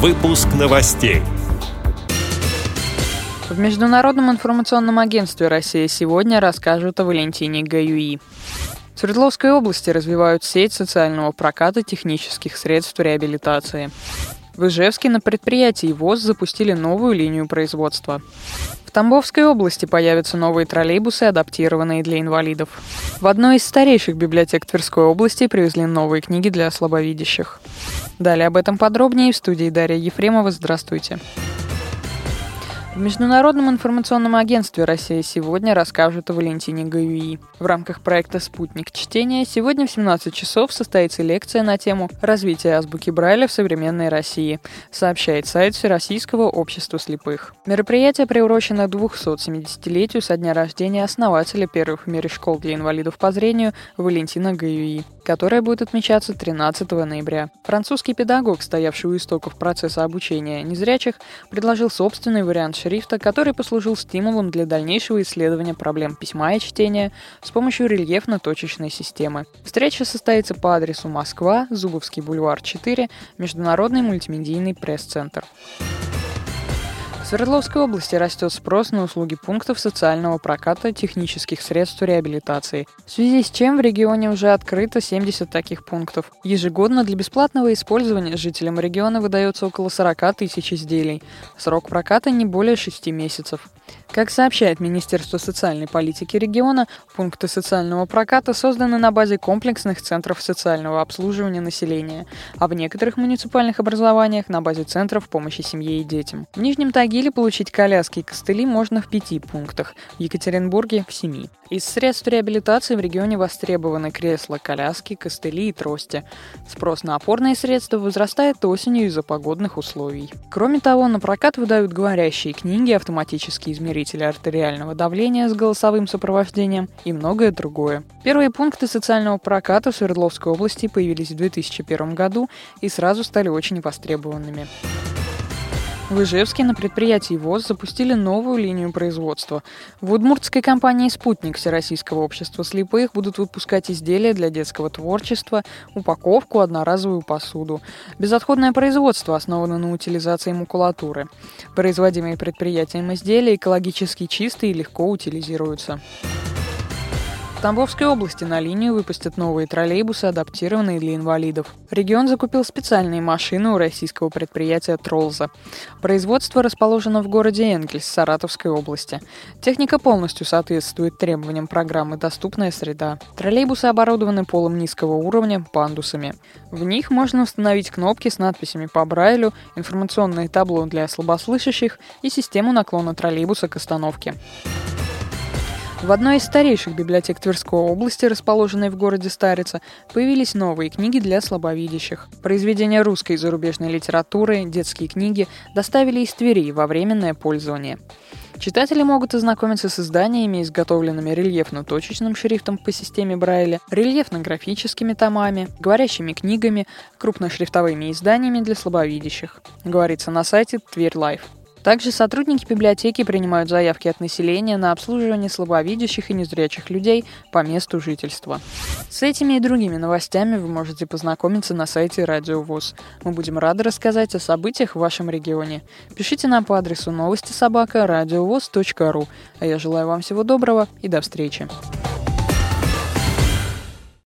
Выпуск новостей. В Международном информационном агентстве «Россия сегодня» расскажут о Валентине Гаюи. В Свердловской области развивают сеть социального проката технических средств реабилитации. В Ижевске на предприятии ВОЗ запустили новую линию производства. В Тамбовской области появятся новые троллейбусы, адаптированные для инвалидов. В одной из старейших библиотек Тверской области привезли новые книги для слабовидящих. Далее об этом подробнее в студии Дарья Ефремова. Здравствуйте. В Международном информационном агентстве «Россия сегодня» расскажут о Валентине Гаюи. В рамках проекта «Спутник чтения» сегодня в 17 часов состоится лекция на тему «Развитие азбуки Брайля в современной России», сообщает сайт Всероссийского общества слепых. Мероприятие приурочено 270-летию со дня рождения основателя первых в мире школ для инвалидов по зрению Валентина Гаюи, которое будет отмечаться 13 ноября. Французский педагог, стоявший у истоков процесса обучения незрячих, предложил собственный вариант шрифта, который послужил стимулом для дальнейшего исследования проблем письма и чтения с помощью рельефно-точечной системы. Встреча состоится по адресу Москва, Зубовский бульвар 4, Международный мультимедийный пресс-центр. Свердловской области растет спрос на услуги пунктов социального проката технических средств реабилитации, в связи с чем в регионе уже открыто 70 таких пунктов. Ежегодно для бесплатного использования жителям региона выдается около 40 тысяч изделий. Срок проката не более 6 месяцев. Как сообщает Министерство социальной политики региона, пункты социального проката созданы на базе комплексных центров социального обслуживания населения, а в некоторых муниципальных образованиях на базе центров помощи семье и детям. В Нижнем Тагиле получить коляски и костыли можно в пяти пунктах, в Екатеринбурге – в семи. Из средств реабилитации в регионе востребованы кресла, коляски, костыли и трости. Спрос на опорные средства возрастает осенью из-за погодных условий. Кроме того, на прокат выдают говорящие книги, автоматические измерители артериального давления с голосовым сопровождением и многое другое. Первые пункты социального проката в Свердловской области появились в 2001 году и сразу стали очень востребованными. В Ижевске на предприятии ВОЗ запустили новую линию производства. В удмуртской компании «Спутник» Всероссийского общества слепых будут выпускать изделия для детского творчества, упаковку, одноразовую посуду. Безотходное производство основано на утилизации макулатуры. Производимые предприятием изделия экологически чистые и легко утилизируются. В Тамбовской области на линию выпустят новые троллейбусы, адаптированные для инвалидов. Регион закупил специальные машины у российского предприятия «Тролза». Производство расположено в городе Энгельс Саратовской области. Техника полностью соответствует требованиям программы «Доступная среда». Троллейбусы оборудованы полом низкого уровня, пандусами. В них можно установить кнопки с надписями по Брайлю, информационное табло для слабослышащих и систему наклона троллейбуса к остановке. В одной из старейших библиотек Тверской области, расположенной в городе Старица, появились новые книги для слабовидящих. Произведения русской и зарубежной литературы, детские книги доставили из Твери во временное пользование. Читатели могут ознакомиться с изданиями, изготовленными рельефно-точечным шрифтом по системе Брайля, рельефно-графическими томами, говорящими книгами, крупношрифтовыми изданиями для слабовидящих. Говорится на сайте Тверь Life. Также сотрудники библиотеки принимают заявки от населения на обслуживание слабовидящих и незрячих людей по месту жительства. С этими и другими новостями вы можете познакомиться на сайте Радио ВОЗ. Мы будем рады рассказать о событиях в вашем регионе. Пишите нам по адресу новости собака ру. А я желаю вам всего доброго и до встречи.